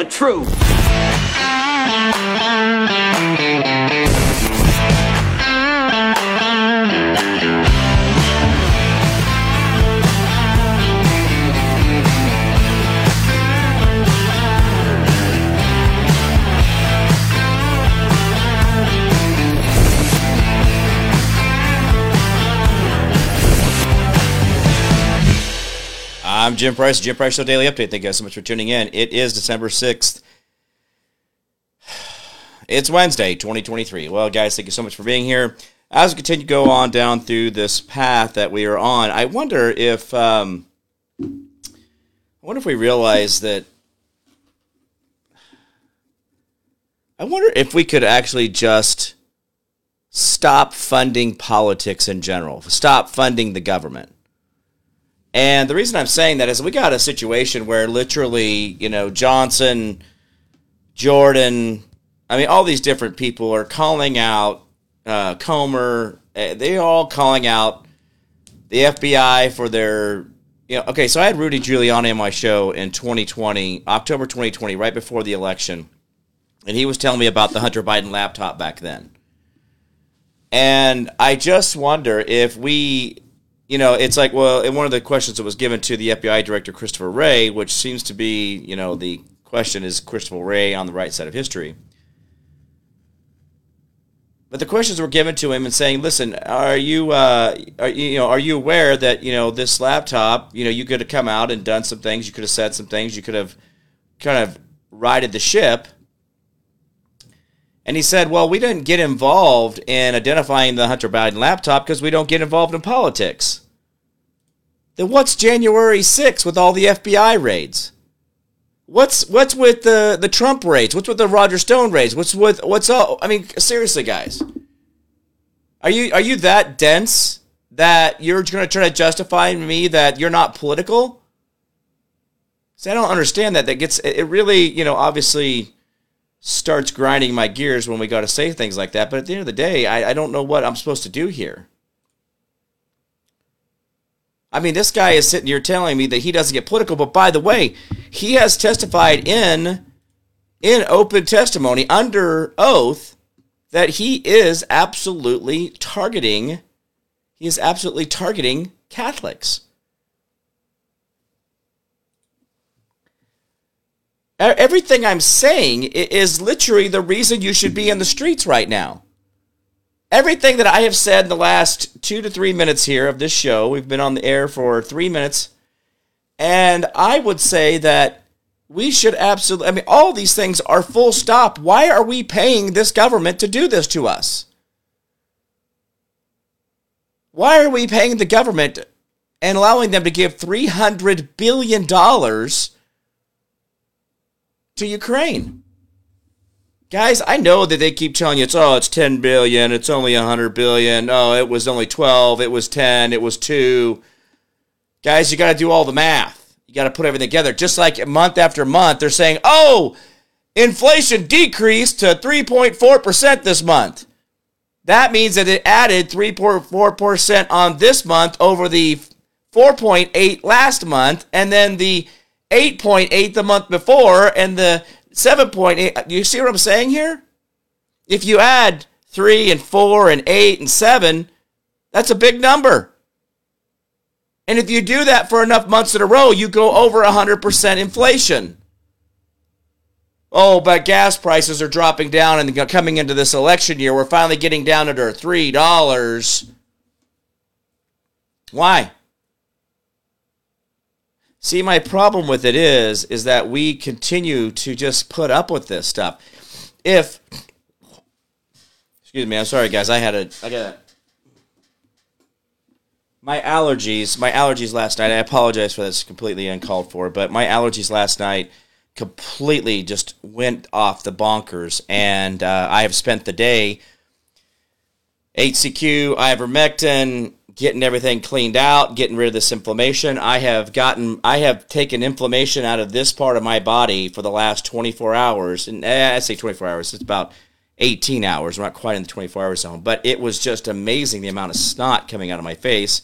the truth. Jim Price, Jim Price Show Daily Update. Thank you guys so much for tuning in. It is December 6th. It's Wednesday, 2023. Well, guys, thank you so much for being here. As we continue to go on down through this path that we are on, I wonder if um, I wonder if we realize that I wonder if we could actually just stop funding politics in general, stop funding the government. And the reason I'm saying that is we got a situation where literally, you know, Johnson, Jordan, I mean, all these different people are calling out uh, Comer. uh, They're all calling out the FBI for their, you know, okay, so I had Rudy Giuliani on my show in 2020, October 2020, right before the election. And he was telling me about the Hunter Biden laptop back then. And I just wonder if we you know, it's like, well, one of the questions that was given to the FBI director, Christopher Wray, which seems to be, you know, the question is Christopher Wray on the right side of history. But the questions were given to him and saying, "Listen, are you, uh, are you, you know, are you aware that you know this laptop? You know, you could have come out and done some things. You could have said some things. You could have kind of righted the ship." And he said, "Well, we didn't get involved in identifying the Hunter Biden laptop because we don't get involved in politics." Then what's January 6th with all the FBI raids? What's what's with the the Trump raids? What's with the Roger Stone raids? What's with what's all? I mean, seriously, guys, are you are you that dense that you're going to try to justify me that you're not political? See, I don't understand that. That gets it really, you know, obviously starts grinding my gears when we got to say things like that. But at the end of the day, I, I don't know what I'm supposed to do here. I mean, this guy is sitting here telling me that he doesn't get political, but by the way, he has testified in in open testimony under oath that he is absolutely targeting he is absolutely targeting Catholics. Everything I'm saying is literally the reason you should be in the streets right now everything that I have said in the last two to three minutes here of this show, we've been on the air for three minutes, and I would say that we should absolutely, I mean, all these things are full stop. Why are we paying this government to do this to us? Why are we paying the government and allowing them to give $300 billion to Ukraine? Guys, I know that they keep telling you it's oh, it's 10 billion, it's only 100 billion. Oh, it was only 12, it was 10, it was 2. Guys, you got to do all the math. You got to put everything together. Just like month after month they're saying, "Oh, inflation decreased to 3.4% this month." That means that it added 3.4% on this month over the 4.8 last month and then the 8.8 the month before and the 7.8. You see what I'm saying here? If you add 3 and 4 and 8 and 7, that's a big number. And if you do that for enough months in a row, you go over 100% inflation. Oh, but gas prices are dropping down and coming into this election year, we're finally getting down under $3. Why? See, my problem with it is, is that we continue to just put up with this stuff. If, excuse me, I'm sorry, guys. I had a, I got a, my allergies, my allergies last night. I apologize for this, completely uncalled for, but my allergies last night completely just went off the bonkers, and uh, I have spent the day HCQ, ivermectin, getting everything cleaned out, getting rid of this inflammation. I have gotten, I have taken inflammation out of this part of my body for the last 24 hours. And eh, I say 24 hours, it's about 18 hours. We're not quite in the 24 hour zone, but it was just amazing the amount of snot coming out of my face.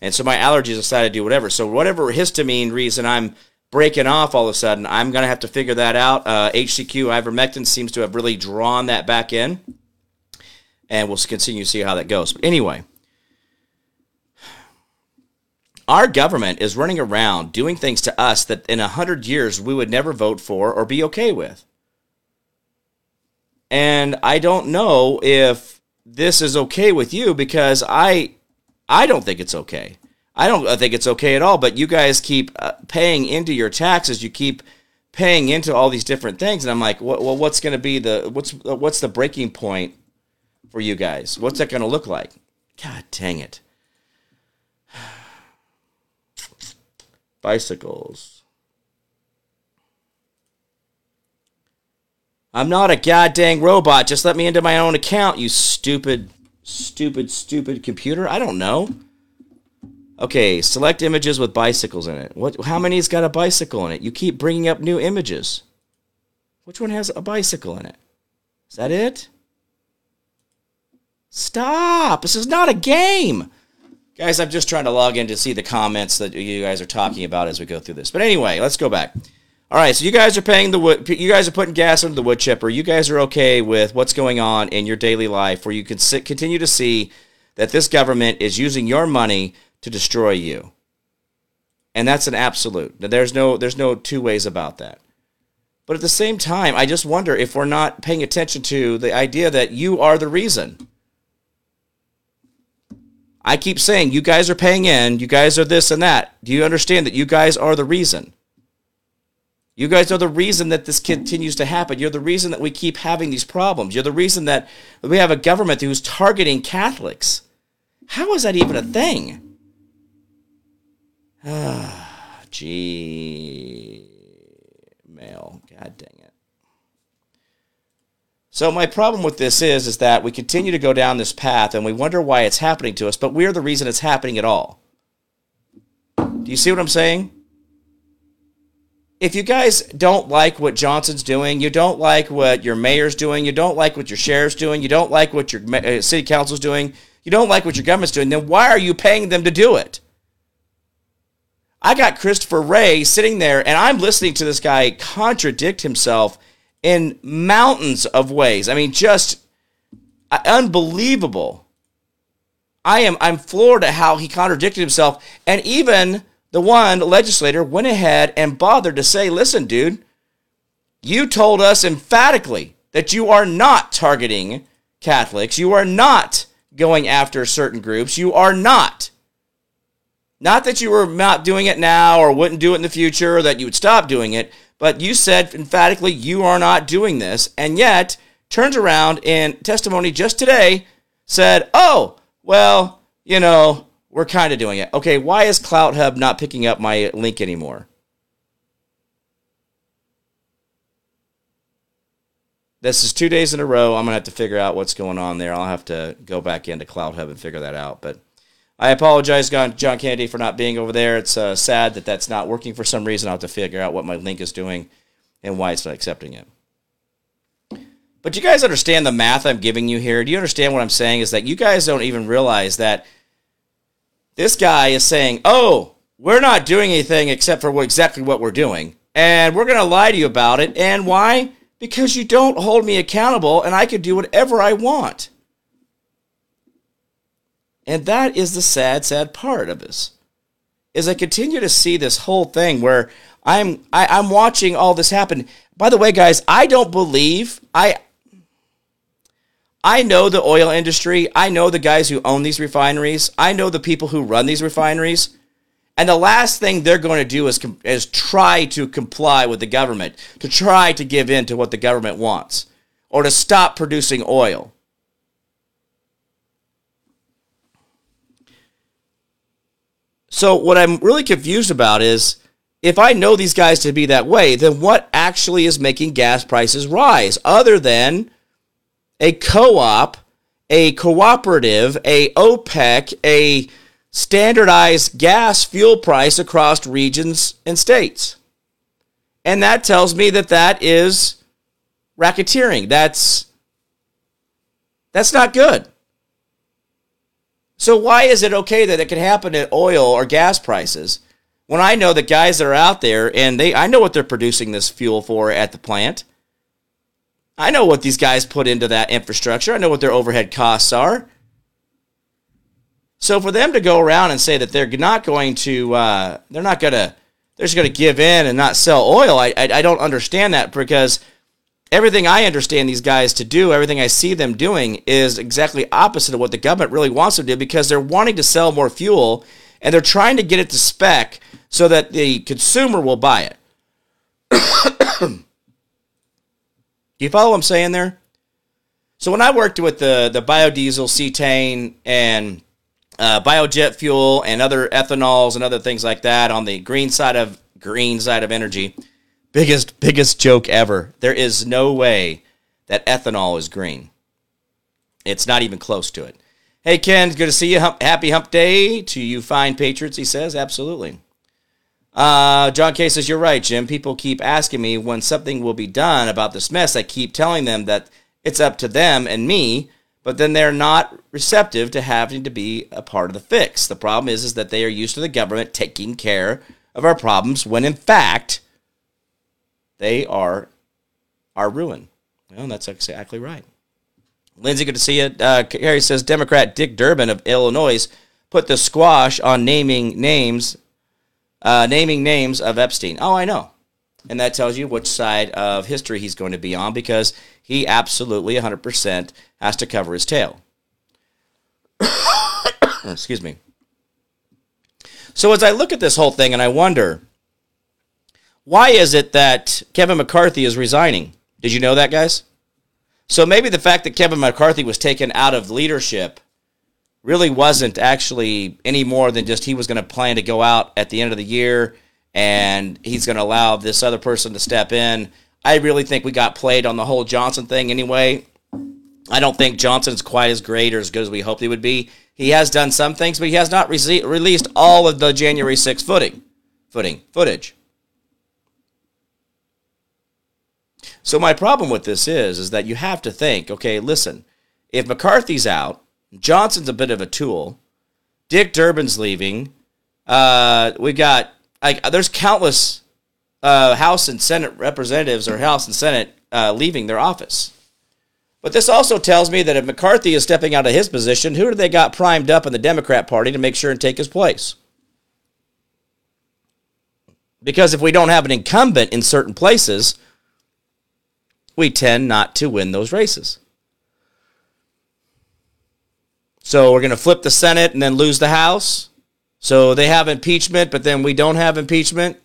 And so my allergies decided to do whatever. So whatever histamine reason I'm breaking off all of a sudden. I'm going to have to figure that out. Uh, HCQ ivermectin seems to have really drawn that back in, and we'll continue to see how that goes. But anyway, our government is running around doing things to us that in a hundred years we would never vote for or be okay with. And I don't know if this is okay with you because I I don't think it's okay. I don't think it's okay at all, but you guys keep uh, paying into your taxes, you keep paying into all these different things and I'm like, well what's going to be the what's what's the breaking point for you guys? What's that going to look like? God dang it. Bicycles. I'm not a goddamn robot. Just let me into my own account, you stupid, stupid, stupid computer. I don't know. Okay, select images with bicycles in it. What? How many's got a bicycle in it? You keep bringing up new images. Which one has a bicycle in it? Is that it? Stop! This is not a game. Guys, I'm just trying to log in to see the comments that you guys are talking about as we go through this. But anyway, let's go back. All right, so you guys are paying the wood. You guys are putting gas into the wood chipper. You guys are okay with what's going on in your daily life, where you can sit, continue to see that this government is using your money to destroy you, and that's an absolute. There's no there's no two ways about that. But at the same time, I just wonder if we're not paying attention to the idea that you are the reason. I keep saying you guys are paying in, you guys are this and that. Do you understand that you guys are the reason? You guys are the reason that this continues to happen. You're the reason that we keep having these problems. You're the reason that we have a government who's targeting Catholics. How is that even a thing? Ah, Gmail. God dang. So my problem with this is is that we continue to go down this path and we wonder why it's happening to us, but we're the reason it's happening at all. Do you see what I'm saying? if you guys don't like what Johnson's doing, you don't like what your mayor's doing, you don't like what your sheriff's doing, you don't like what your uh, city council's doing, you don't like what your government's doing, then why are you paying them to do it? I got Christopher Wray sitting there and I'm listening to this guy contradict himself in mountains of ways. I mean, just uh, unbelievable. I am I'm floored at how he contradicted himself and even the one legislator went ahead and bothered to say, listen, dude, you told us emphatically that you are not targeting Catholics. You are not going after certain groups. You are not. Not that you were not doing it now or wouldn't do it in the future or that you would stop doing it, but you said emphatically you are not doing this. And yet, turns around in testimony just today said, oh, well, you know, we're kind of doing it. Okay, why is CloutHub not picking up my link anymore? This is two days in a row. I'm going to have to figure out what's going on there. I'll have to go back into CloutHub and figure that out. But I apologize, John Kennedy, for not being over there. It's uh, sad that that's not working for some reason. I'll have to figure out what my link is doing and why it's not accepting it. But you guys understand the math I'm giving you here? Do you understand what I'm saying? Is that you guys don't even realize that this guy is saying, "Oh, we're not doing anything except for exactly what we're doing, and we're going to lie to you about it." And why? Because you don't hold me accountable, and I can do whatever I want. And that is the sad, sad part of this. Is I continue to see this whole thing where I'm I, am i am watching all this happen. By the way, guys, I don't believe I I know the oil industry. I know the guys who own these refineries. I know the people who run these refineries. And the last thing they're going to do is, is try to comply with the government, to try to give in to what the government wants, or to stop producing oil. So, what I'm really confused about is if I know these guys to be that way, then what actually is making gas prices rise other than a co-op, a cooperative, a OPEC, a standardized gas fuel price across regions and states. And that tells me that that is racketeering. That's that's not good. So why is it okay that it can happen at oil or gas prices, when I know the guys that are out there and they I know what they're producing this fuel for at the plant. I know what these guys put into that infrastructure. I know what their overhead costs are. So for them to go around and say that they're not going to, uh, they're not to, they're just to give in and not sell oil, I, I, I don't understand that because everything I understand these guys to do, everything I see them doing is exactly opposite of what the government really wants them to do because they're wanting to sell more fuel and they're trying to get it to spec so that the consumer will buy it. do you follow what I'm saying there? So when I worked with the the biodiesel, cetane, and uh, biojet fuel and other ethanols and other things like that on the green side of green side of energy. Biggest biggest joke ever. There is no way that ethanol is green. It's not even close to it. Hey Ken, good to see you. Hump, happy Hump Day to you, fine patriots. He says absolutely. Uh, John K says you're right, Jim. People keep asking me when something will be done about this mess. I keep telling them that it's up to them and me but then they're not receptive to having to be a part of the fix. The problem is, is that they are used to the government taking care of our problems when in fact they are our ruin. Well, that's exactly right. Lindsay, good to see you. Uh, Harry says Democrat Dick Durbin of Illinois put the squash on naming names, uh, naming names of Epstein. Oh, I know and that tells you which side of history he's going to be on because he absolutely 100% has to cover his tail. Excuse me. So as I look at this whole thing and I wonder, why is it that Kevin McCarthy is resigning? Did you know that, guys? So maybe the fact that Kevin McCarthy was taken out of leadership really wasn't actually any more than just he was going to plan to go out at the end of the year and he's going to allow this other person to step in. I really think we got played on the whole Johnson thing anyway. I don't think Johnson's quite as great or as good as we hoped he would be. He has done some things, but he has not re- released all of the January 6th footing, footing, footage. So my problem with this is, is that you have to think, okay, listen, if McCarthy's out, Johnson's a bit of a tool, Dick Durbin's leaving, uh, we got like there's countless uh, House and Senate representatives or House and Senate uh, leaving their office. But this also tells me that if McCarthy is stepping out of his position, who do they got primed up in the Democrat Party to make sure and take his place? Because if we don't have an incumbent in certain places, we tend not to win those races. So we're going to flip the Senate and then lose the House. So they have impeachment, but then we don't have impeachment.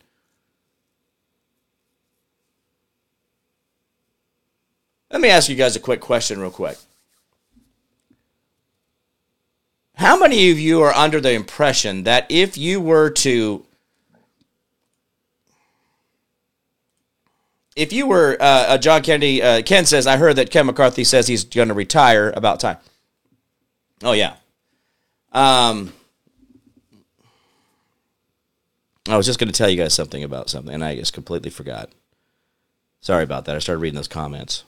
Let me ask you guys a quick question, real quick. How many of you are under the impression that if you were to if you were uh, John Kennedy, uh, Ken says, I heard that Ken McCarthy says he's going to retire about time. Oh yeah. Um, I was just going to tell you guys something about something, and I just completely forgot. Sorry about that. I started reading those comments.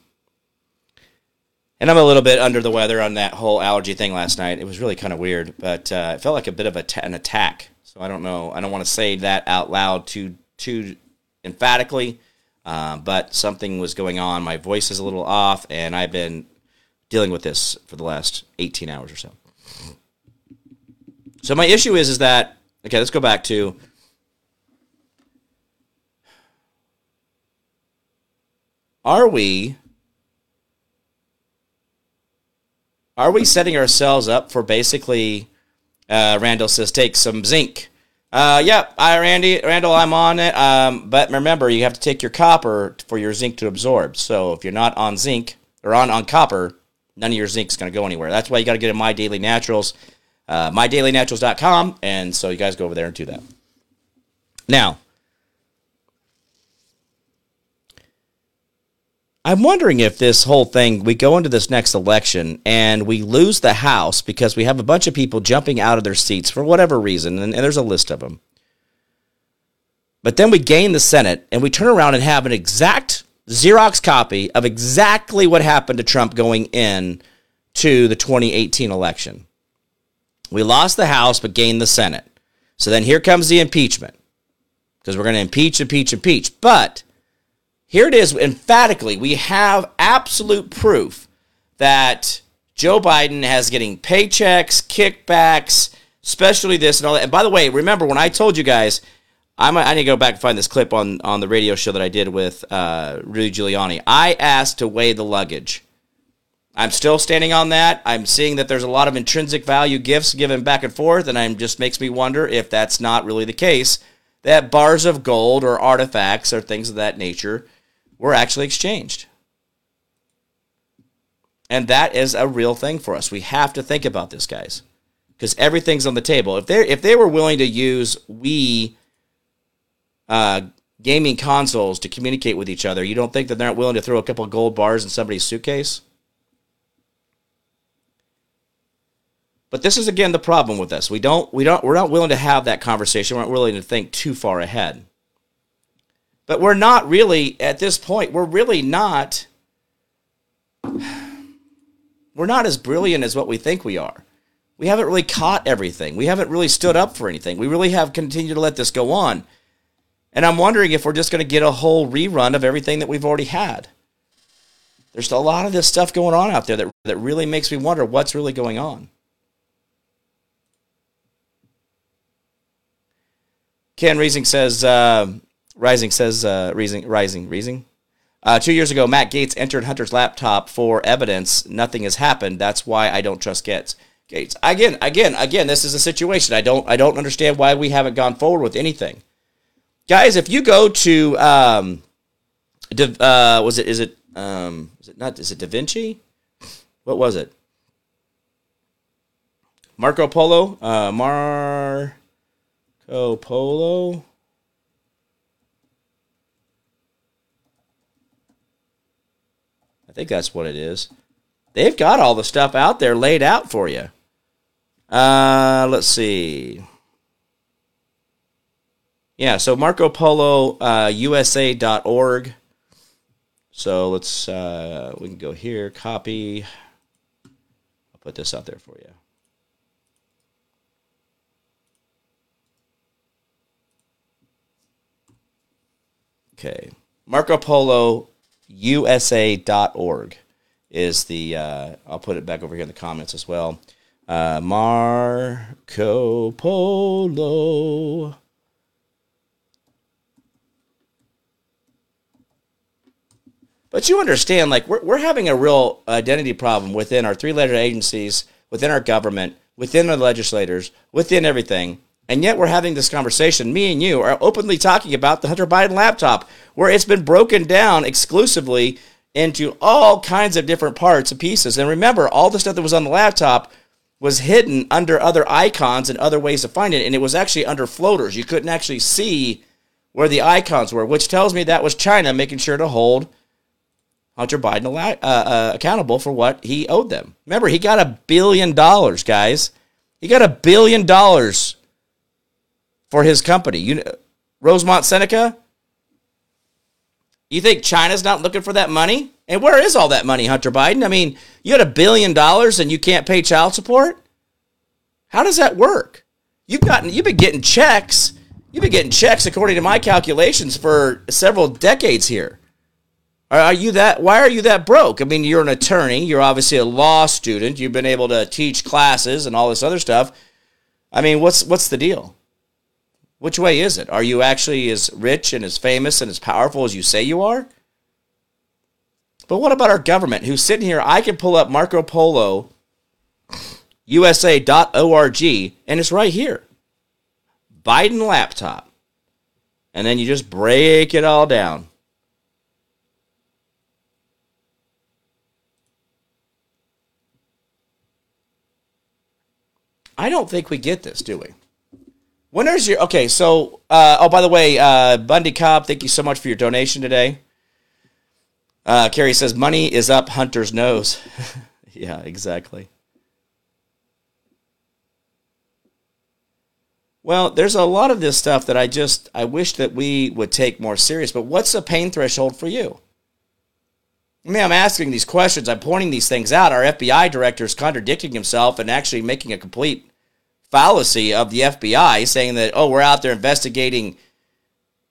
And I'm a little bit under the weather on that whole allergy thing last night. It was really kind of weird, but uh, it felt like a bit of a t- an attack. So I don't know. I don't want to say that out loud too too emphatically, uh, but something was going on. My voice is a little off, and I've been dealing with this for the last 18 hours or so. So my issue is is that okay. Let's go back to are we are we setting ourselves up for basically uh, Randall says take some zinc. Uh, yeah, I Randy Randall, I'm on it. Um, but remember, you have to take your copper for your zinc to absorb. So if you're not on zinc or on on copper, none of your zinc's going to go anywhere. That's why you got to get in My Daily Naturals, uh, mydailynaturals.com, and so you guys go over there and do that. Now, I'm wondering if this whole thing, we go into this next election and we lose the House because we have a bunch of people jumping out of their seats for whatever reason, and, and there's a list of them. But then we gain the Senate and we turn around and have an exact Xerox copy of exactly what happened to Trump going in to the 2018 election. We lost the House but gained the Senate. So then here comes the impeachment. because we're going to impeach, impeach, impeach. But here it is emphatically we have absolute proof that Joe Biden has getting paychecks, kickbacks, especially this and all that. And by the way, remember when I told you guys, I'm, I need to go back and find this clip on, on the radio show that I did with uh, Rudy Giuliani. I asked to weigh the luggage. I'm still standing on that. I'm seeing that there's a lot of intrinsic value gifts given back and forth, and it just makes me wonder if that's not really the case. That bars of gold or artifacts or things of that nature were actually exchanged. And that is a real thing for us. We have to think about this, guys, because everything's on the table. If they if they were willing to use we uh, gaming consoles to communicate with each other, you don't think that they're not willing to throw a couple gold bars in somebody's suitcase? But this is again the problem with us. We don't we don't we're not willing to have that conversation. We're not willing to think too far ahead. But we're not really at this point, we're really not we're not as brilliant as what we think we are. We haven't really caught everything. We haven't really stood up for anything. We really have continued to let this go on. And I'm wondering if we're just going to get a whole rerun of everything that we've already had. There's a lot of this stuff going on out there that, that really makes me wonder what's really going on. Ken Rising says, uh, Rising says, uh, Rising, Rising, Rising. Uh, two years ago, Matt Gaetz entered Hunter's laptop for evidence. Nothing has happened. That's why I don't trust Gaetz. Gaetz. Again, again, again. This is a situation. I don't, I don't understand why we haven't gone forward with anything, guys. If you go to, um, uh, was it, is it, um, is it not, is it Da Vinci? What was it? Marco Polo, uh, Marco Polo. Think that's what it is. They've got all the stuff out there laid out for you. Uh, let's see. Yeah, so Marco Polo uh, USA.org. So let's uh, we can go here, copy. I'll put this out there for you. Okay, Marco Polo usa.org is the, uh, I'll put it back over here in the comments as well. Uh, Marco Polo. But you understand, like, we're, we're having a real identity problem within our three letter agencies, within our government, within our legislators, within everything. And yet we're having this conversation. Me and you are openly talking about the Hunter Biden laptop, where it's been broken down exclusively into all kinds of different parts and pieces. And remember, all the stuff that was on the laptop was hidden under other icons and other ways to find it. And it was actually under floaters. You couldn't actually see where the icons were, which tells me that was China making sure to hold Hunter Biden uh, uh, accountable for what he owed them. Remember, he got a billion dollars, guys. He got a billion dollars for his company. You, know, Rosemont Seneca. You think China's not looking for that money? And where is all that money, Hunter Biden? I mean, you had a billion dollars and you can't pay child support. How does that work? You've gotten, you've been getting checks. You've been getting checks according to my calculations for several decades here. Are you that? Why are you that broke? I mean, you're an attorney. You're obviously a law student. You've been able to teach classes and all this other stuff. I mean, what's what's the deal? Which way is it? Are you actually as rich and as famous and as powerful as you say you are? But what about our government who's sitting here? I can pull up Marco Polo USA.org and it's right here. Biden laptop. And then you just break it all down. I don't think we get this, do we? When is your okay? So, uh, oh, by the way, uh, Bundy Cobb, thank you so much for your donation today. Uh, Carrie says money is up Hunter's nose. yeah, exactly. Well, there's a lot of this stuff that I just I wish that we would take more serious. But what's the pain threshold for you? I mean, I'm asking these questions. I'm pointing these things out. Our FBI director is contradicting himself and actually making a complete fallacy of the FBI saying that, oh, we're out there investigating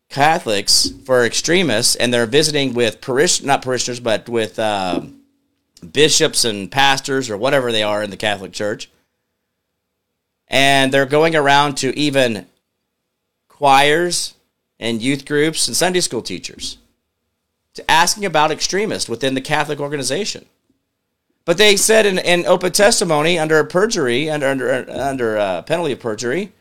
Catholics for extremists, and they're visiting with parish not parishioners, but with uh, bishops and pastors or whatever they are in the Catholic Church, and they're going around to even choirs and youth groups and Sunday school teachers to asking about extremists within the Catholic organization. But they said in, in open testimony under perjury, under under under uh, penalty of perjury,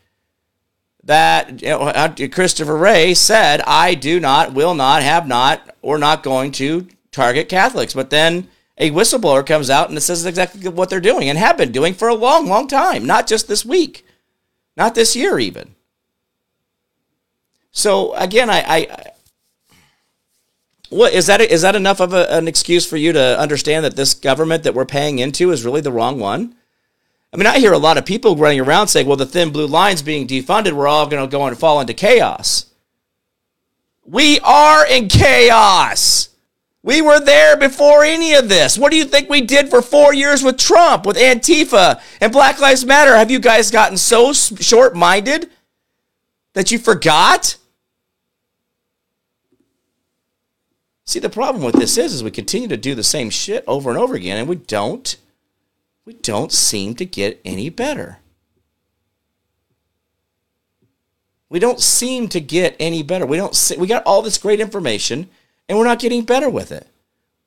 that you know, Christopher Wray said, "I do not, will not, have not, or not going to target Catholics." But then a whistleblower comes out and it says exactly what they're doing and have been doing for a long, long time, not just this week, not this year even. So again, I, I what is that? Is that enough of a, an excuse for you to understand that this government that we're paying into is really the wrong one? I mean, I hear a lot of people running around saying, "Well, the thin blue line's being defunded. We're all going to go and fall into chaos." We are in chaos. We were there before any of this. What do you think we did for four years with Trump, with Antifa, and Black Lives Matter? Have you guys gotten so short minded that you forgot? See, the problem with this is, is we continue to do the same shit over and over again, and we don't, we don't seem to get any better. We don't seem to get any better. We don't. See, we got all this great information, and we're not getting better with it.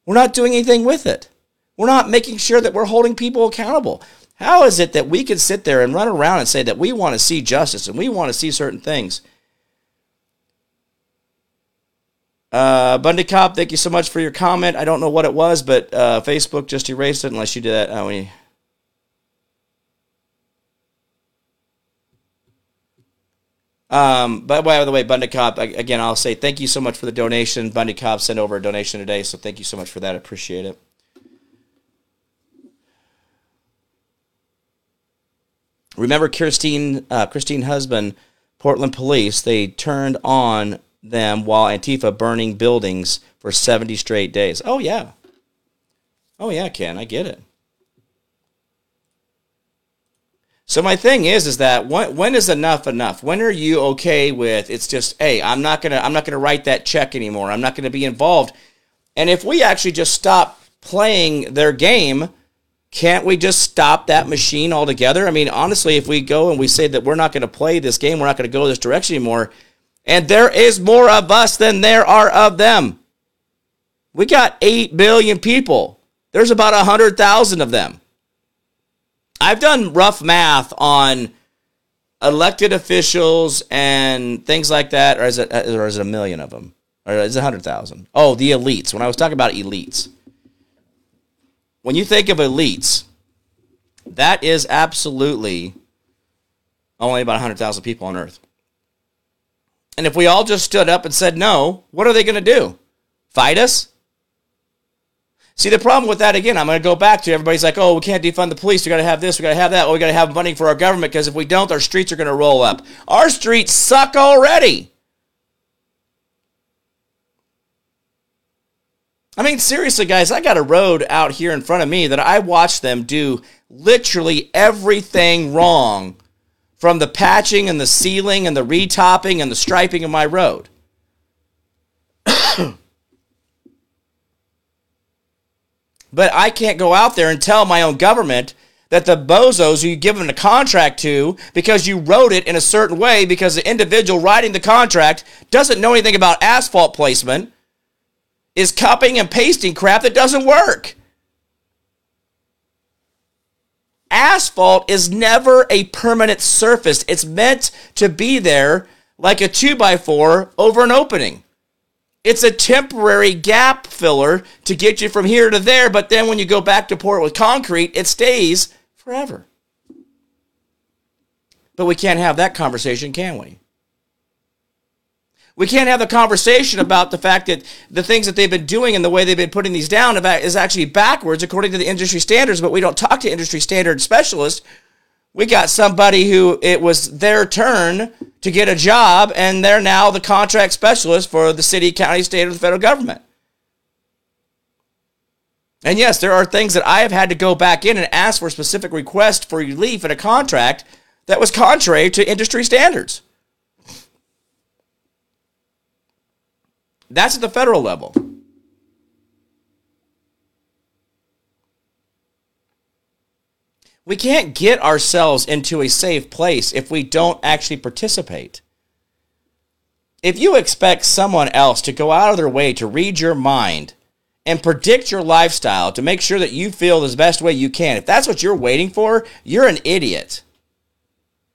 We're not doing anything with it. We're not making sure that we're holding people accountable. How is it that we can sit there and run around and say that we want to see justice and we want to see certain things? Uh, Bundy Cop, thank you so much for your comment. I don't know what it was, but uh, Facebook just erased it unless you did that. Oh, we... Um, but by the way, Bundy Cop, again, I'll say thank you so much for the donation. Bundy Cop sent over a donation today, so thank you so much for that. I appreciate it. Remember Christine, uh, Christine husband, Portland police, they turned on them while Antifa burning buildings for 70 straight days. Oh, yeah. Oh, yeah, Ken, I get it. So my thing is, is that when, when is enough enough? When are you okay with it's just, hey, I'm not gonna, I'm not gonna write that check anymore. I'm not gonna be involved. And if we actually just stop playing their game, can't we just stop that machine altogether? I mean, honestly, if we go and we say that we're not going to play this game, we're not going to go this direction anymore, and there is more of us than there are of them. We got 8 billion people. There's about 100,000 of them. I've done rough math on elected officials and things like that, or is it, uh, or is it a million of them? Or is it 100,000? Oh, the elites. When I was talking about elites. When you think of elites, that is absolutely only about 100,000 people on earth. And if we all just stood up and said no, what are they going to do? Fight us? See, the problem with that, again, I'm going to go back to everybody's like, oh, we can't defund the police. We got to have this. We got to have that. We got to have money for our government because if we don't, our streets are going to roll up. Our streets suck already. I mean, seriously, guys, I got a road out here in front of me that I watched them do literally everything wrong from the patching and the sealing and the retopping and the striping of my road. but I can't go out there and tell my own government that the bozos who you give them a contract to because you wrote it in a certain way because the individual writing the contract doesn't know anything about asphalt placement is cupping and pasting crap that doesn't work asphalt is never a permanent surface. It's meant to be there like a 2x4 over an opening. It's a temporary gap filler to get you from here to there, but then when you go back to pour it with concrete, it stays forever. But we can't have that conversation, can we? We can't have the conversation about the fact that the things that they've been doing and the way they've been putting these down is actually backwards according to the industry standards, but we don't talk to industry standard specialists. We got somebody who it was their turn to get a job, and they're now the contract specialist for the city, county, state, or the federal government. And yes, there are things that I have had to go back in and ask for specific request for relief in a contract that was contrary to industry standards. That's at the federal level. We can't get ourselves into a safe place if we don't actually participate. If you expect someone else to go out of their way to read your mind and predict your lifestyle to make sure that you feel the best way you can, if that's what you're waiting for, you're an idiot.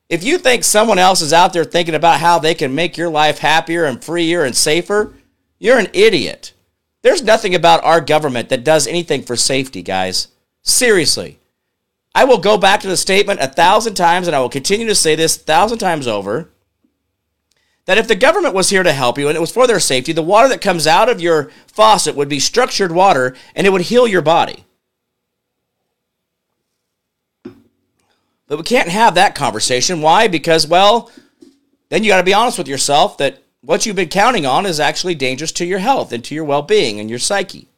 If you think someone else is out there thinking about how they can make your life happier and freer and safer, you're an idiot. There's nothing about our government that does anything for safety, guys. Seriously. I will go back to the statement a thousand times, and I will continue to say this a thousand times over that if the government was here to help you and it was for their safety, the water that comes out of your faucet would be structured water and it would heal your body. But we can't have that conversation. Why? Because, well, then you got to be honest with yourself that what you've been counting on is actually dangerous to your health and to your well being and your psyche.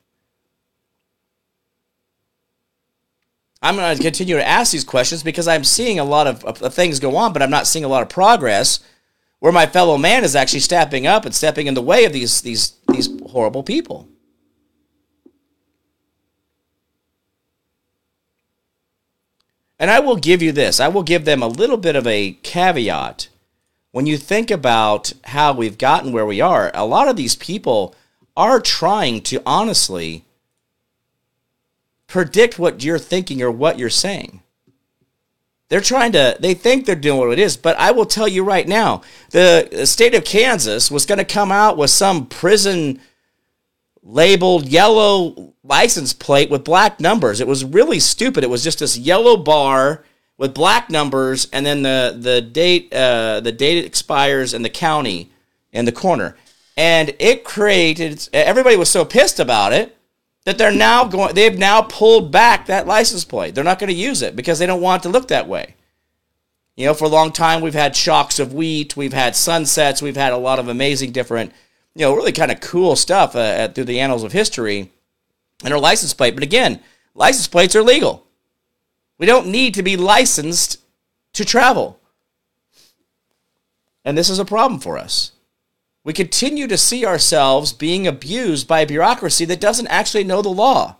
I'm going to continue to ask these questions because I'm seeing a lot of, of, things go on, but I'm not seeing a lot of progress where my fellow man is actually stepping up and stepping in the way of these, these, these horrible people. And I will give you this I will give them a little bit of a caveat. When you think about how we've gotten where we are, a lot of these people are trying to honestly predict what you're thinking or what you're saying. They're trying to, they think they're doing what it is, but I will tell you right now the state of Kansas was going to come out with some prison labeled yellow license plate with black numbers. It was really stupid. It was just this yellow bar with black numbers and then the, the date, uh, the date it expires and the county in the corner. And it created, everybody was so pissed about it that they're now going they've now pulled back that license plate. They're not going to use it because they don't want it to look that way. You know, for a long time we've had shocks of wheat, we've had sunsets, we've had a lot of amazing different, you know, really kind of cool stuff uh, through the annals of history and our license plate. But again, license plates are legal. We don't need to be licensed to travel. And this is a problem for us we continue to see ourselves being abused by a bureaucracy that doesn't actually know the law.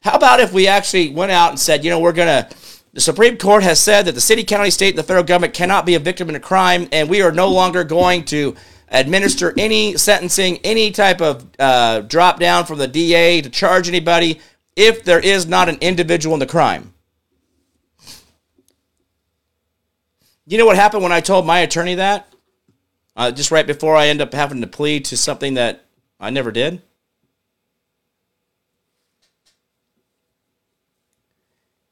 How about if we actually went out and said, you know, we're going to, the Supreme Court has said that the city, county, state, and the federal government cannot be a victim in a crime, and we are no longer going to administer any sentencing, any type of uh, drop down from the DA to charge anybody if there is not an individual in the crime. You know what happened when I told my attorney that? uh, just right before I end up having to plead to something that I never did?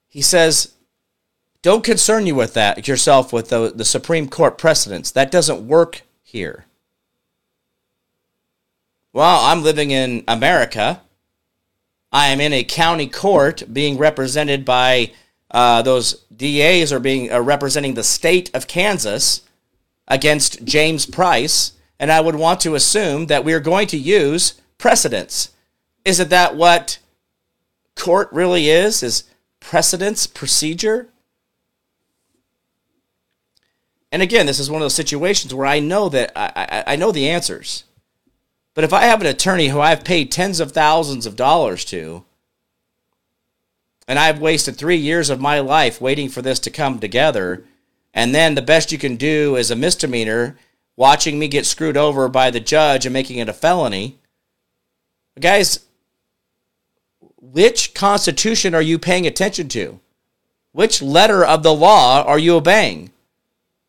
He says, don't concern you with that yourself with the, the Supreme Court precedents. That doesn't work here. Well, I'm living in America. I am in a county court being represented by uh, those DAs are being uh, representing the state of Kansas against James Price, and I would want to assume that we are going to use precedents. Isn't that what court really is? Is precedence procedure? And again, this is one of those situations where I know that I, I, I know the answers. But if I have an attorney who I've paid tens of thousands of dollars to, and I've wasted three years of my life waiting for this to come together, and then the best you can do is a misdemeanor, watching me get screwed over by the judge and making it a felony. Guys, which constitution are you paying attention to? Which letter of the law are you obeying?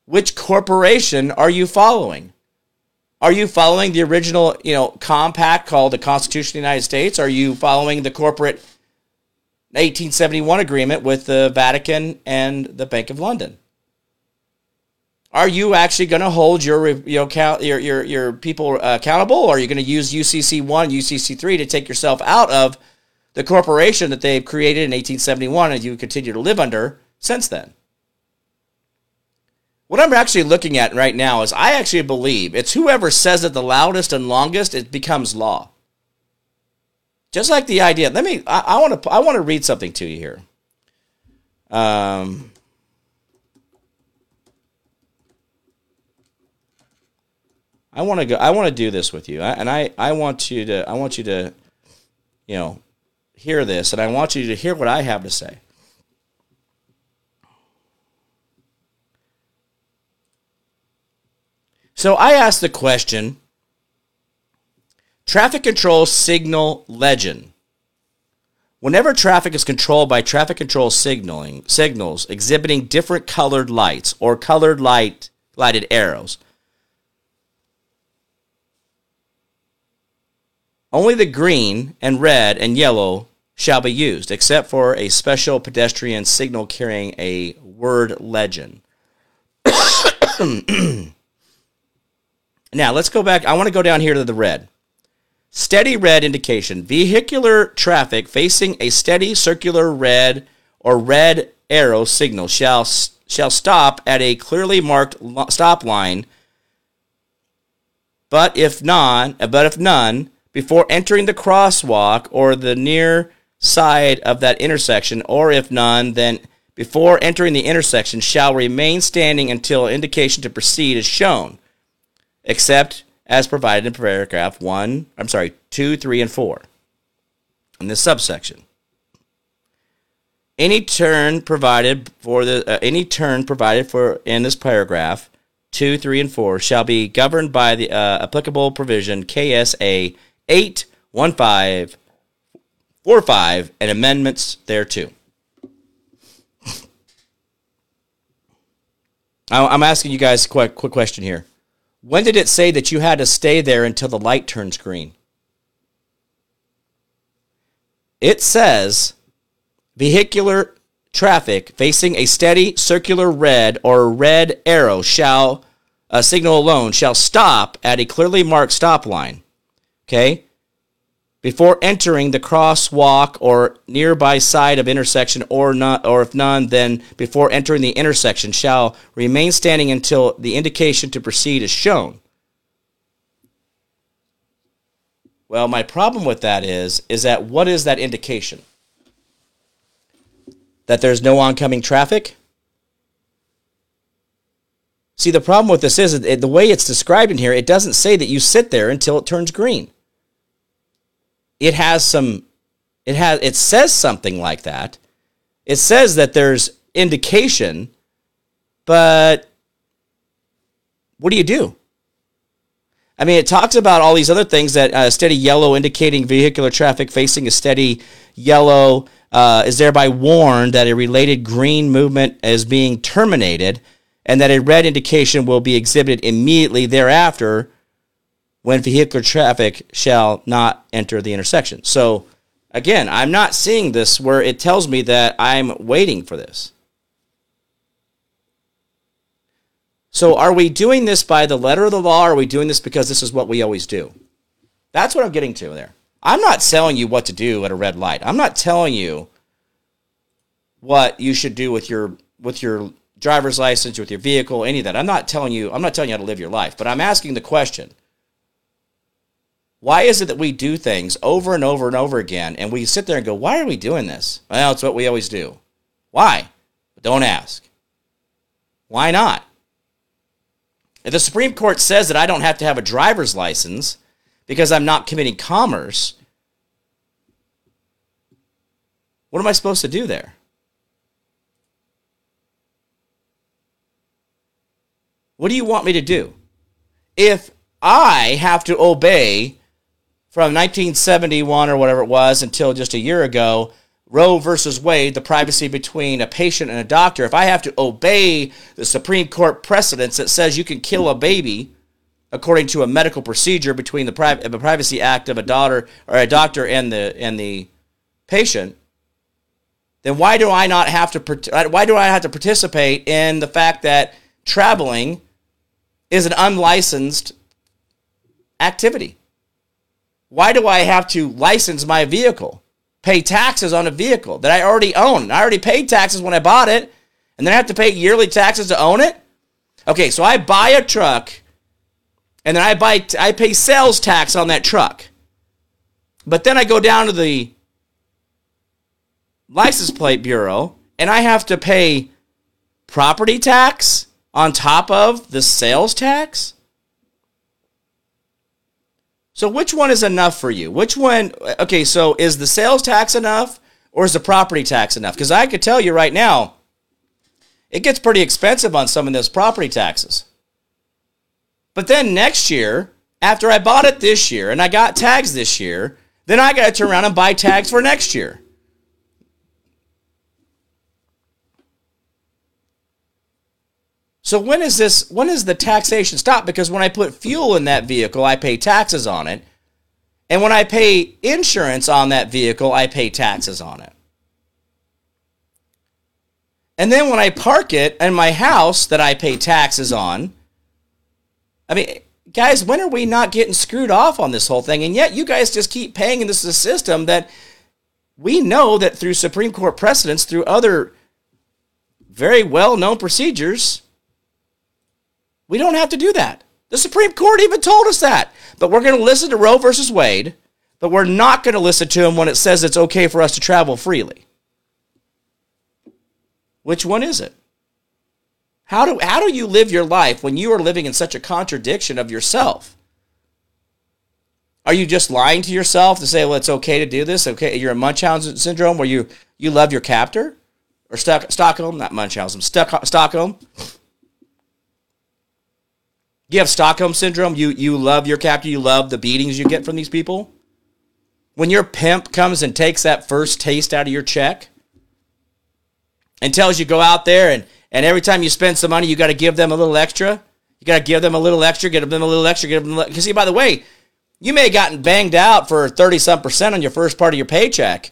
Which corporation are you following? Are you following the original, you know, compact called the Constitution of the United States? Are you following the corporate 1871 agreement with the Vatican and the Bank of London? Are you actually going to hold your you know your your your people uh, accountable, or are you going to use UCC one, UCC three to take yourself out of the corporation that they've created in 1871 and you continue to live under since then? What I'm actually looking at right now is I actually believe it's whoever says it the loudest and longest, it becomes law. Just like the idea. Let me. I want to. I want to read something to you here. Um. I want to go. I want to do this with you, I, and I I want you to I want you to, you know, hear this, and I want you to hear what I have to say. So I asked the question traffic control signal legend. Whenever traffic is controlled by traffic control signaling signals exhibiting different colored lights or colored light lighted arrows, only the green and red and yellow shall be used, except for a special pedestrian signal carrying a word legend. Now let's go back. I want to go down here to the red. Steady red indication. Vehicular traffic facing a steady circular red or red arrow signal shall shall stop at a clearly marked stop line. But if none, uh, but if none, before entering the crosswalk or the near side of that intersection, or if none, then before entering the intersection shall remain standing until indication to proceed is shown except as provided in paragraph 1, I'm sorry, 2, 3, and 4 in this subsection. Any turn provided for the uh, any turn provided for in this paragraph 2, 3, and 4 shall be governed by the uh, applicable provision KSA 81545 and amendments thereto. I'm asking you guys a quick, quick question here. When did it say that you had to stay there until the light turns green? It says vehicular traffic facing a steady circular red or red arrow shall a signal alone shall stop at a clearly marked stop line. Okay? Before entering the crosswalk or nearby side of intersection or not or if none then before entering the intersection shall remain standing until the indication to proceed is shown. Well my problem with that is is that what is that indication? That there's no oncoming traffic? See the problem with this is the way it's described in here it doesn't say that you sit there until it turns green it has some it has it says something like that. It says that there's indication, but what do you do? I mean, it talks about all these other things that uh, steady yellow indicating vehicular traffic facing a steady yellow uh, is thereby warned that a related green movement is being terminated and that a red indication will be exhibited immediately thereafter when vehicular traffic shall not enter the intersection. So, again, I'm not seeing this where it tells me that I'm waiting for this. So, are we doing this by the letter of the law? Are we doing this because this is what we always do? That's what I'm getting to there. I'm not telling you what to do at a red light. I'm not telling you what you should do with your with your driver's license, with your vehicle, any of that. I'm not telling you. I'm not telling you how to live your life. But I'm asking the question: why is it that we do things over and over and over again and we sit there and go, why are we doing this? Well, it's what we always do. Why? But don't ask. Why not? If the Supreme Court says that I don't have to have a driver's license because I'm not committing commerce, what am I supposed to do there? What do you want me to do? If I have to obey from 1971 or whatever it was until just a year ago, Roe versus Wade, the privacy between a patient and a doctor, if I have to obey the Supreme Court precedents that says you can kill a baby according to a medical procedure between the, Pri- the Privacy Act of a daughter or a doctor and the and the patient, then why do I not have to why do I have to participate in the fact that traveling is an unlicensed activity? Why do I have to license my vehicle? Pay taxes on a vehicle that I already own. I already paid taxes when I bought it, and then I have to pay yearly taxes to own it? Okay, so I buy a truck and then I buy I pay sales tax on that truck. But then I go down to the license plate bureau and I have to pay property tax on top of the sales tax? So which one is enough for you? Which one? Okay, so is the sales tax enough or is the property tax enough? Because I could tell you right now, it gets pretty expensive on some of those property taxes. But then next year, after I bought it this year and I got tags this year, then I got to turn around and buy tags for next year. So when is this when is the taxation stop because when I put fuel in that vehicle I pay taxes on it. And when I pay insurance on that vehicle I pay taxes on it. And then when I park it in my house that I pay taxes on I mean guys when are we not getting screwed off on this whole thing? And yet you guys just keep paying and this is a system that we know that through Supreme Court precedents through other very well known procedures we don't have to do that. The Supreme Court even told us that. But we're going to listen to Roe versus Wade, but we're not going to listen to him when it says it's okay for us to travel freely. Which one is it? How do, how do you live your life when you are living in such a contradiction of yourself? Are you just lying to yourself to say, well, it's okay to do this? Okay, you're a Munchausen syndrome where you, you love your captor? Or Stockholm, not Munchausen, Stockholm. You have Stockholm syndrome. You you love your captor. You love the beatings you get from these people. When your pimp comes and takes that first taste out of your check and tells you go out there and and every time you spend some money, you got to give them a little extra. You got to give them a little extra, give them a little extra, give them. Because see, by the way, you may have gotten banged out for thirty some percent on your first part of your paycheck,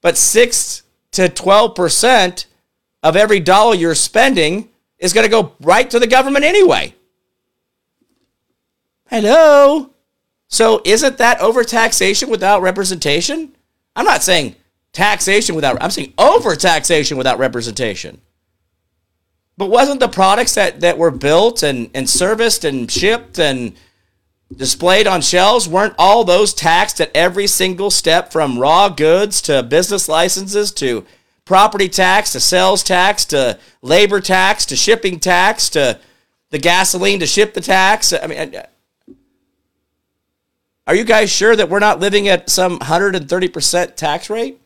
but six to twelve percent of every dollar you're spending is going to go right to the government anyway. Hello? So isn't that overtaxation without representation? I'm not saying taxation without, I'm saying overtaxation without representation. But wasn't the products that, that were built and, and serviced and shipped and displayed on shelves, weren't all those taxed at every single step from raw goods to business licenses to property tax to sales tax to labor tax to shipping tax to the gasoline to ship the tax? I mean, are you guys sure that we're not living at some 130% tax rate?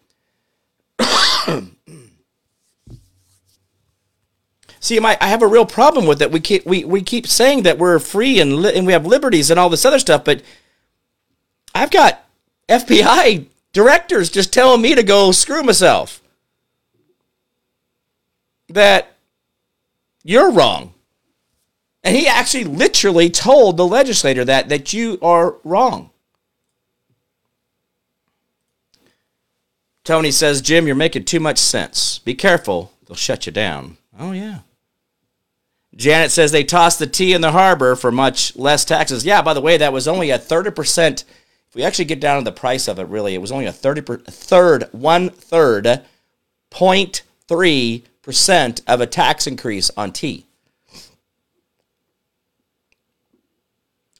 See, my, I have a real problem with it. We keep we, we keep saying that we're free and li- and we have liberties and all this other stuff, but I've got FBI directors just telling me to go screw myself. That you're wrong. And he actually literally told the legislator that that you are wrong. Tony says, Jim, you're making too much sense. Be careful, they'll shut you down. Oh, yeah. Janet says they tossed the tea in the harbor for much less taxes. Yeah, by the way, that was only a 30%. If we actually get down to the price of it, really, it was only a 30 per, third, one third, 0.3% of a tax increase on tea.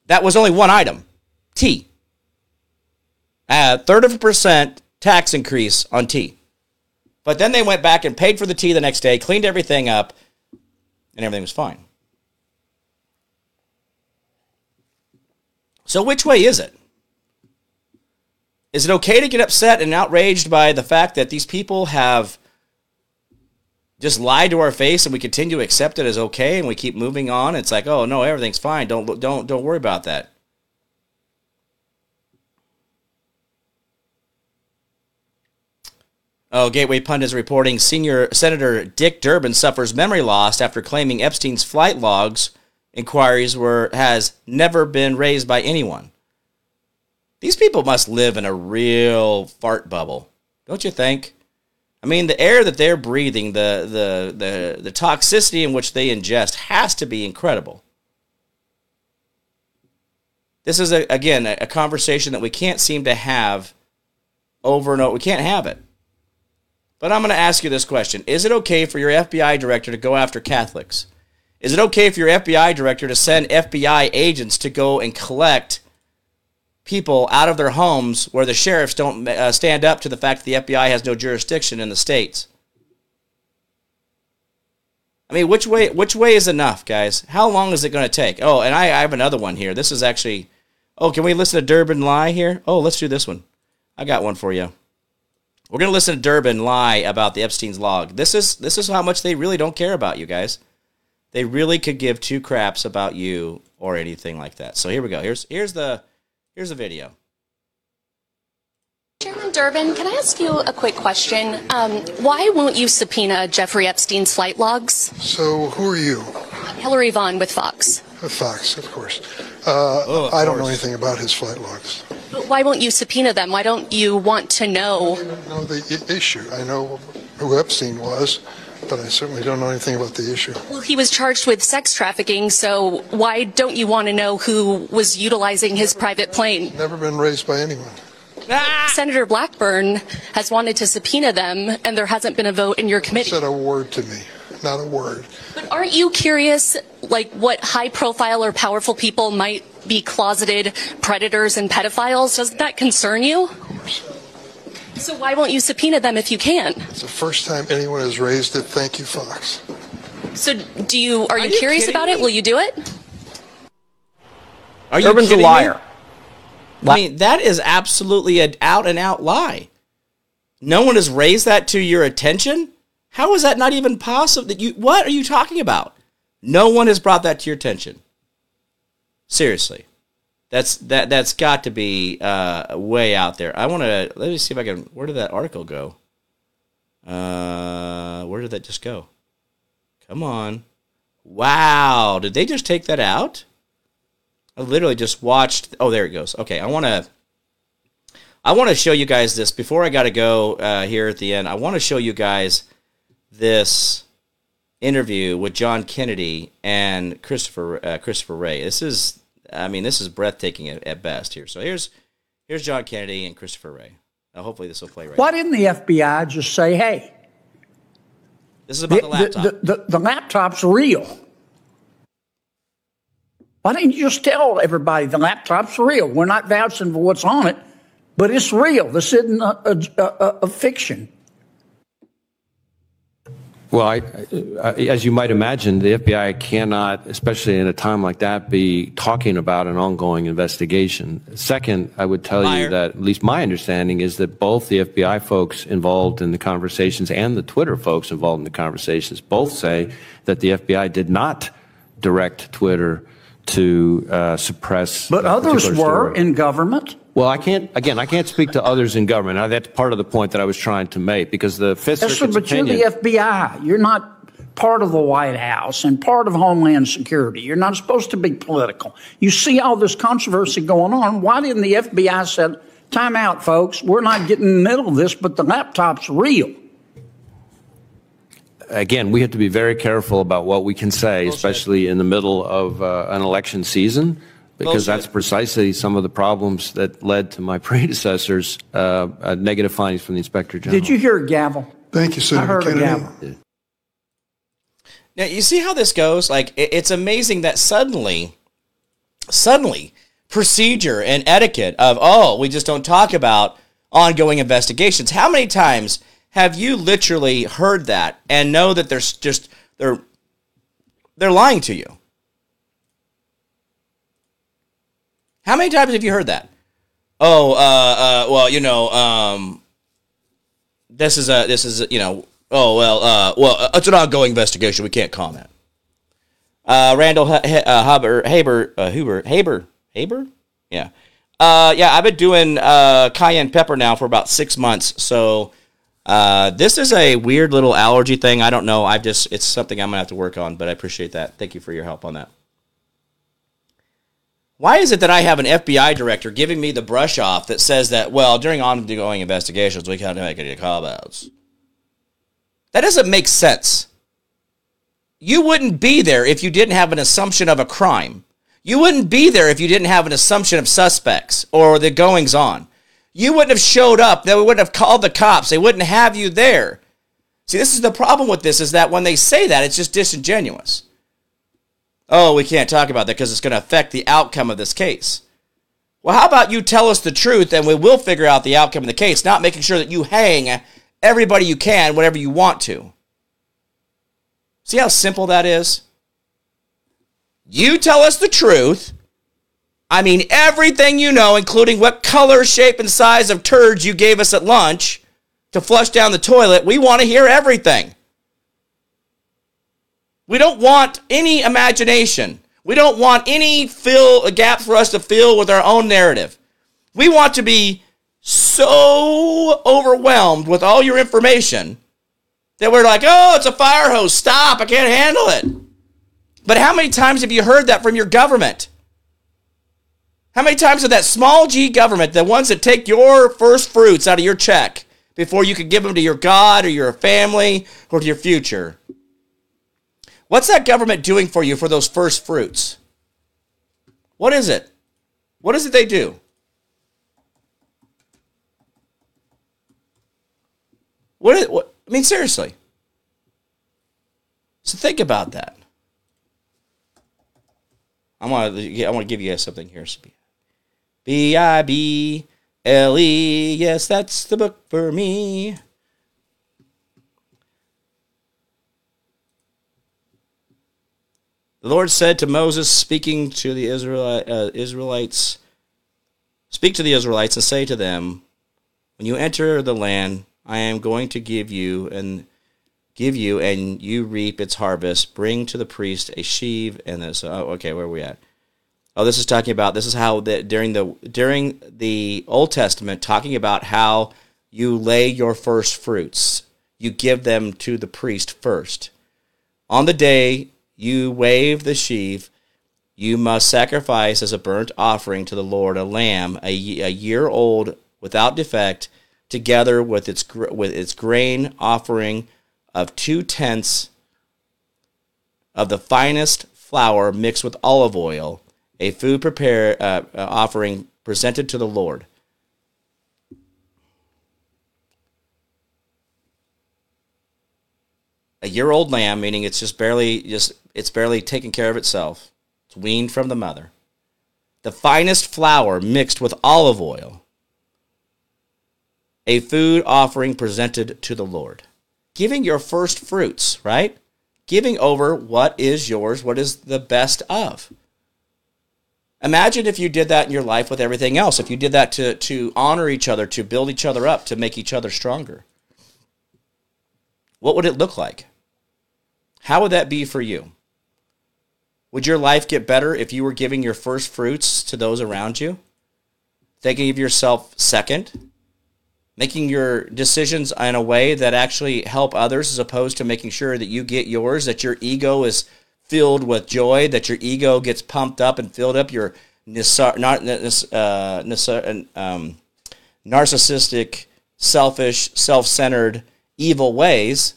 That was only one item tea. A third of a percent tax increase on tea. But then they went back and paid for the tea the next day, cleaned everything up, and everything was fine. So, which way is it? Is it okay to get upset and outraged by the fact that these people have just lied to our face and we continue to accept it as okay and we keep moving on? It's like, oh no, everything's fine. Don't don't don't worry about that. Oh, Gateway Pundit is reporting senior Senator Dick Durbin suffers memory loss after claiming Epstein's flight logs inquiries were has never been raised by anyone. These people must live in a real fart bubble, don't you think? I mean, the air that they're breathing, the the the, the toxicity in which they ingest has to be incredible. This is a, again a, a conversation that we can't seem to have over and over. We can't have it. But I'm going to ask you this question Is it okay for your FBI director to go after Catholics? Is it okay for your FBI director to send FBI agents to go and collect people out of their homes where the sheriffs don't uh, stand up to the fact that the FBI has no jurisdiction in the states? I mean, which way which way is enough, guys? How long is it going to take? Oh, and I, I have another one here. This is actually Oh, can we listen to Durbin lie here? Oh, let's do this one. I got one for you. We're gonna listen to Durbin lie about the Epstein's log. This is this is how much they really don't care about you guys. They really could give two craps about you or anything like that. So here we go. Here's here's the here's the video. Chairman Durbin, can I ask you a quick question? Um, why won't you subpoena Jeffrey Epstein's flight logs? So who are you? Hillary Vaughn with Fox. With Fox, of course. Uh, Oh, of I don't know anything about his flight logs. But why won't you subpoena them? Why don't you want to know? I don't know the I- issue. I know who Epstein was, but I certainly don't know anything about the issue. Well, he was charged with sex trafficking, so why don't you want to know who was utilizing his private plane? Never been raised by anyone. Ah! Senator Blackburn has wanted to subpoena them, and there hasn't been a vote in your committee. Said a word to me, not a word. But aren't you curious, like, what high profile or powerful people might be closeted predators and pedophiles? Doesn't that concern you? Of course. So why won't you subpoena them if you can? It's the first time anyone has raised it. Thank you, Fox. So do you are, you, you curious kidding about it? Will you do it? Are you Durbin's a kidding me? liar. I mean, that is absolutely an out and out lie. No one has raised that to your attention. How is that not even possible? That you what are you talking about? No one has brought that to your attention. Seriously, that's that that's got to be uh, way out there. I want to let me see if I can. Where did that article go? Uh, where did that just go? Come on! Wow, did they just take that out? I literally just watched. Oh, there it goes. Okay, I want to. I want to show you guys this before I got to go uh, here at the end. I want to show you guys this interview with John Kennedy and Christopher uh, Christopher Wray. This is, I mean, this is breathtaking at, at best here. So here's here's John Kennedy and Christopher Wray. Now, hopefully, this will play right. Why didn't the FBI just say, hey, This is about the, the laptop. the, the, the laptop's real? Why didn't you just tell everybody the laptop's real? We're not vouching for what's on it, but it's real. This isn't a, a, a, a fiction. Well, I, I, as you might imagine, the FBI cannot, especially in a time like that, be talking about an ongoing investigation. Second, I would tell Liar. you that at least my understanding is that both the FBI folks involved in the conversations and the Twitter folks involved in the conversations both say that the FBI did not direct Twitter to uh, suppress. But others were story. in government. Well, I can't. Again, I can't speak to others in government. Now, that's part of the point that I was trying to make because the Fifth Yes, sir, but opinion. you're the FBI. You're not part of the White House and part of Homeland Security. You're not supposed to be political. You see all this controversy going on. Why didn't the FBI say, time out, folks, we're not getting in the middle of this, but the laptop's real? again, we have to be very careful about what we can say, especially in the middle of uh, an election season, because Bullshit. that's precisely some of the problems that led to my predecessors' uh, uh, negative findings from the inspector general. Did you hear a gavel? Thank you, sir. I Senator heard a Kennedy. gavel. Now you see how this goes. Like it- it's amazing that suddenly, suddenly, procedure and etiquette of oh we just don't talk about ongoing investigations. How many times have you literally heard that and know that there's just they're they're lying to you? How many times have you heard that? Oh, uh, uh, well, you know, um, this is a this is a, you know oh well uh well uh, it's an ongoing investigation. We can't comment. Uh randall H- H- uh, huber haber uh, huber haber haber? Yeah. Uh yeah i've been doing uh cayenne pepper now for about six months. So uh this is a weird little allergy thing. I don't know. I've just it's something i'm gonna have to work on but i appreciate that. Thank you for your help on that why is it that I have an FBI director giving me the brush off that says that, well, during ongoing investigations, we can't make any comments? That doesn't make sense. You wouldn't be there if you didn't have an assumption of a crime. You wouldn't be there if you didn't have an assumption of suspects or the goings on. You wouldn't have showed up. They wouldn't have called the cops. They wouldn't have you there. See, this is the problem with this is that when they say that, it's just disingenuous. Oh, we can't talk about that because it's going to affect the outcome of this case. Well, how about you tell us the truth and we will figure out the outcome of the case, not making sure that you hang everybody you can whenever you want to. See how simple that is? You tell us the truth. I mean, everything you know, including what color, shape, and size of turds you gave us at lunch to flush down the toilet. We want to hear everything. We don't want any imagination. We don't want any fill a gap for us to fill with our own narrative. We want to be so overwhelmed with all your information that we're like, oh, it's a fire hose. Stop. I can't handle it. But how many times have you heard that from your government? How many times have that small g government, the ones that take your first fruits out of your check before you could give them to your God or your family or to your future? What's that government doing for you for those first fruits? What is it? What is it they do? What, is, what I mean, seriously. So think about that. I want to I want to give you guys something here. B I B L E. Yes, that's the book for me. The Lord said to Moses, speaking to the uh, Israelites, Speak to the Israelites and say to them, When you enter the land I am going to give you and give you and you reap its harvest, bring to the priest a sheave and this. Oh, okay, where are we at? Oh, this is talking about this is how that during the during the Old Testament, talking about how you lay your first fruits, you give them to the priest first. On the day you wave the sheaf, you must sacrifice as a burnt offering to the Lord a lamb, a, a year old without defect, together with its with its grain offering of two tenths of the finest flour mixed with olive oil, a food prepare uh, uh, offering presented to the Lord. A year old lamb, meaning it's just barely just it's barely taking care of itself. It's weaned from the mother. The finest flour mixed with olive oil. A food offering presented to the Lord. Giving your first fruits, right? Giving over what is yours, what is the best of. Imagine if you did that in your life with everything else. If you did that to, to honor each other, to build each other up, to make each other stronger. What would it look like? How would that be for you? Would your life get better if you were giving your first fruits to those around you? Thinking of yourself second? Making your decisions in a way that actually help others as opposed to making sure that you get yours, that your ego is filled with joy, that your ego gets pumped up and filled up, your uh, um, narcissistic, selfish, self centered, evil ways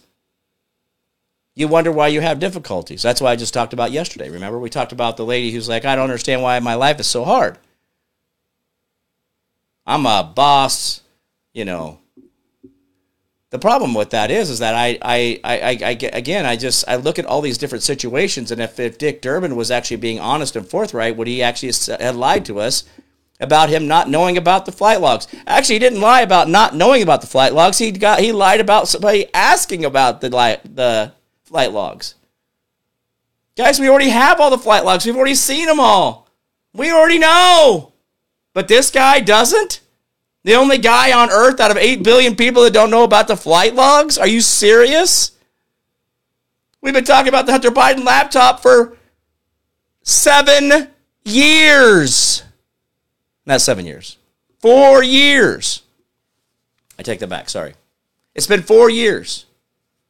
you wonder why you have difficulties. That's why I just talked about yesterday. Remember, we talked about the lady who's like, I don't understand why my life is so hard. I'm a boss, you know. The problem with that is, is that I, I, I, I, I again, I just, I look at all these different situations, and if, if Dick Durbin was actually being honest and forthright, would he actually have lied to us about him not knowing about the flight logs? Actually, he didn't lie about not knowing about the flight logs. He got, he lied about somebody asking about the, the flight logs. Guys, we already have all the flight logs. We've already seen them all. We already know. But this guy doesn't? The only guy on earth out of 8 billion people that don't know about the flight logs? Are you serious? We've been talking about the Hunter Biden laptop for seven years. Not seven years, four years. I take that back. Sorry. It's been four years.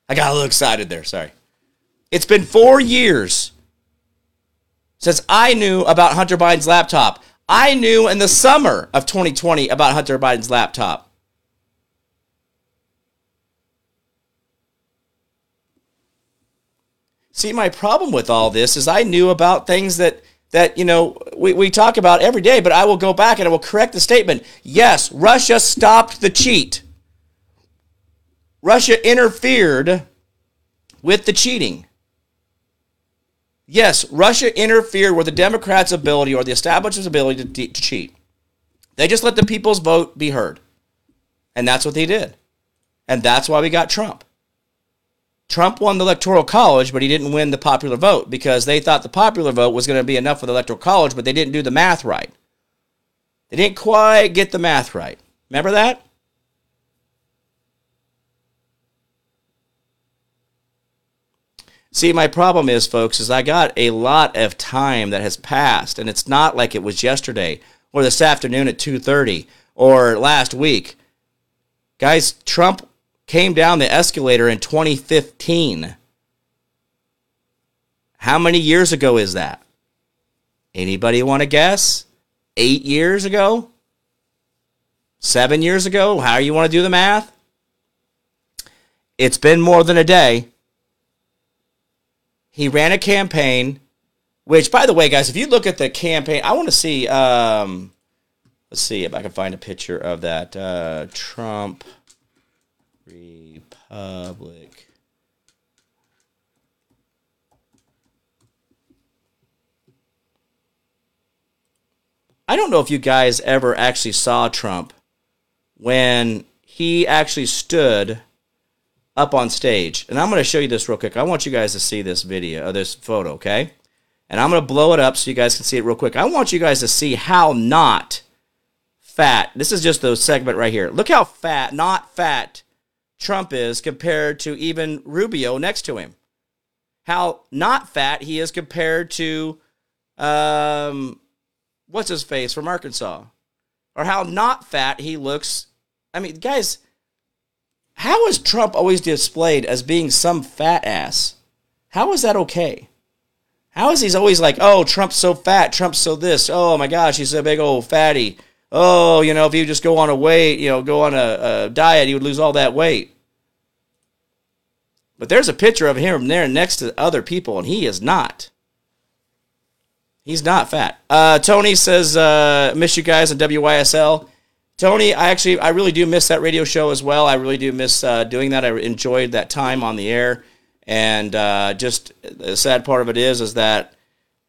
I got a little excited there. Sorry. It's been four years since I knew about Hunter Biden's laptop. I knew in the summer of 2020 about Hunter Biden's laptop. See, my problem with all this is I knew about things that that you know we, we talk about every day, but I will go back and I will correct the statement. Yes, Russia stopped the cheat. Russia interfered with the cheating. Yes, Russia interfered with the Democrats' ability or the establishment's ability to, to cheat. They just let the people's vote be heard. And that's what they did. And that's why we got Trump. Trump won the electoral college, but he didn't win the popular vote because they thought the popular vote was going to be enough for the electoral college, but they didn't do the math right. They didn't quite get the math right. Remember that? See, my problem is, folks, is I got a lot of time that has passed, and it's not like it was yesterday or this afternoon at 2:30 or last week. Guys, Trump came down the escalator in 2015. How many years ago is that? Anybody want to guess? 8 years ago? 7 years ago? How you want to do the math? It's been more than a day. He ran a campaign, which, by the way, guys, if you look at the campaign, I want to see. Um, let's see if I can find a picture of that uh, Trump Republic. I don't know if you guys ever actually saw Trump when he actually stood up on stage. And I'm going to show you this real quick. I want you guys to see this video, or this photo, okay? And I'm going to blow it up so you guys can see it real quick. I want you guys to see how not fat. This is just the segment right here. Look how fat, not fat, Trump is compared to even Rubio next to him. How not fat he is compared to, um, what's his face from Arkansas, or how not fat he looks. I mean, guys, how is Trump always displayed as being some fat ass? How is that okay? How is he's always like, oh, Trump's so fat, Trump's so this, oh my gosh, he's a big old fatty. Oh, you know, if he would just go on a weight, you know, go on a, a diet, he would lose all that weight. But there's a picture of him there next to other people, and he is not. He's not fat. Uh, Tony says, uh, miss you guys on WYSL. Tony, I actually, I really do miss that radio show as well. I really do miss uh, doing that. I enjoyed that time on the air. And uh, just the sad part of it is, is that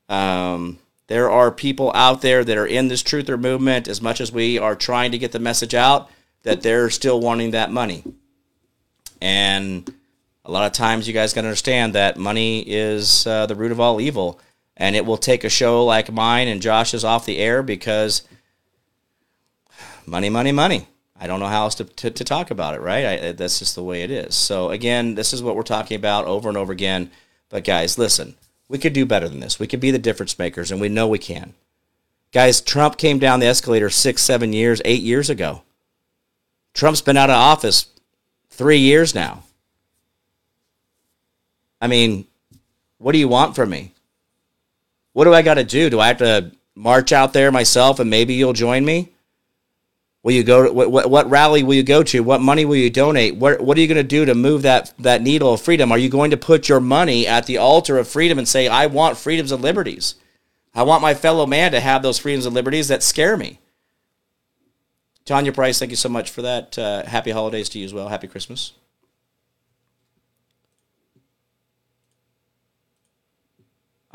um, there are people out there that are in this truther movement as much as we are trying to get the message out that they're still wanting that money. And a lot of times you guys got to understand that money is uh, the root of all evil. And it will take a show like mine and Josh's off the air because money, money, money. I don't know how else to, to, to talk about it, right? I, that's just the way it is. So, again, this is what we're talking about over and over again. But, guys, listen, we could do better than this. We could be the difference makers, and we know we can. Guys, Trump came down the escalator six, seven years, eight years ago. Trump's been out of office three years now. I mean, what do you want from me? What do I got to do? Do I have to march out there myself and maybe you'll join me? Will you go to what, what, rally will you go to? What money will you donate? What what are you going to do to move that that needle of freedom? Are you going to put your money at the altar of freedom and say, "I want freedoms and liberties. I want my fellow man to have those freedoms and liberties that scare me." Tanya Price, thank you so much for that. Uh, happy holidays to you as well. Happy Christmas.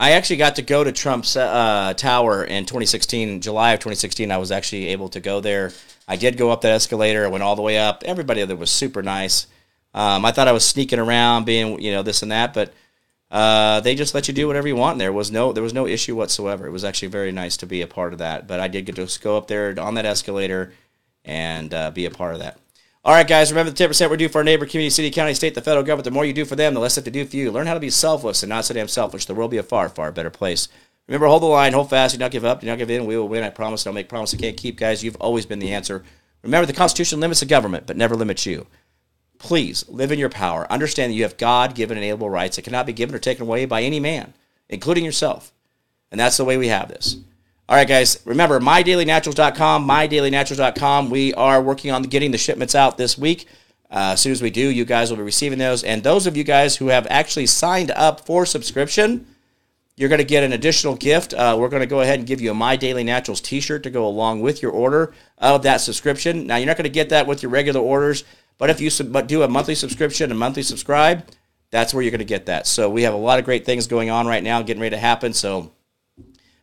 I actually got to go to Trump's uh, tower in 2016, July of 2016. I was actually able to go there. I did go up that escalator. I went all the way up. Everybody there was super nice. Um, I thought I was sneaking around, being you know this and that, but uh, they just let you do whatever you want. There was no there was no issue whatsoever. It was actually very nice to be a part of that. But I did get to go up there on that escalator and uh, be a part of that. All right, guys, remember the 10% we do for our neighbor, community, city, county, state, the federal government. The more you do for them, the less they have to do for you. Learn how to be selfless and not so damn selfish. The world will be a far, far better place. Remember, hold the line, hold fast, do not give up, do not give in. We will win. I promise. Don't make promises I can't keep, guys. You've always been the answer. Remember, the Constitution limits the government, but never limits you. Please live in your power. Understand that you have God given inalienable rights that cannot be given or taken away by any man, including yourself. And that's the way we have this. All right, guys, remember mydailynaturals.com, mydailynaturals.com. We are working on getting the shipments out this week. Uh, as soon as we do, you guys will be receiving those. And those of you guys who have actually signed up for subscription, you're going to get an additional gift. Uh, we're going to go ahead and give you a My Daily Naturals t shirt to go along with your order of that subscription. Now, you're not going to get that with your regular orders, but if you sub- do a monthly subscription and monthly subscribe, that's where you're going to get that. So, we have a lot of great things going on right now, getting ready to happen. So,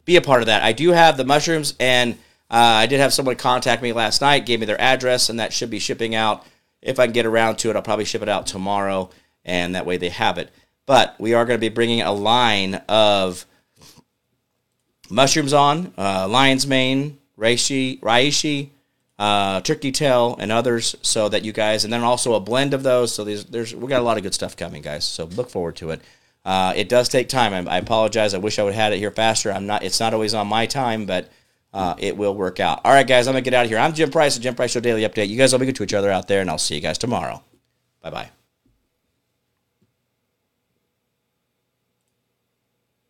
be a part of that. I do have the mushrooms, and uh, I did have someone contact me last night, gave me their address, and that should be shipping out if I can get around to it, I'll probably ship it out tomorrow. and that way they have it. But we are going to be bringing a line of mushrooms on, uh, lion's mane, reishi, reishi, uh, turkey tail, and others, so that you guys, and then also a blend of those. So there's, there's we got a lot of good stuff coming, guys. So look forward to it. Uh, it does take time. I, I apologize. I wish I would have had it here faster. I'm not. It's not always on my time, but uh, it will work out. All right, guys. I'm gonna get out of here. I'm Jim Price, the Jim Price Show Daily Update. You guys will be good to each other out there, and I'll see you guys tomorrow. Bye bye.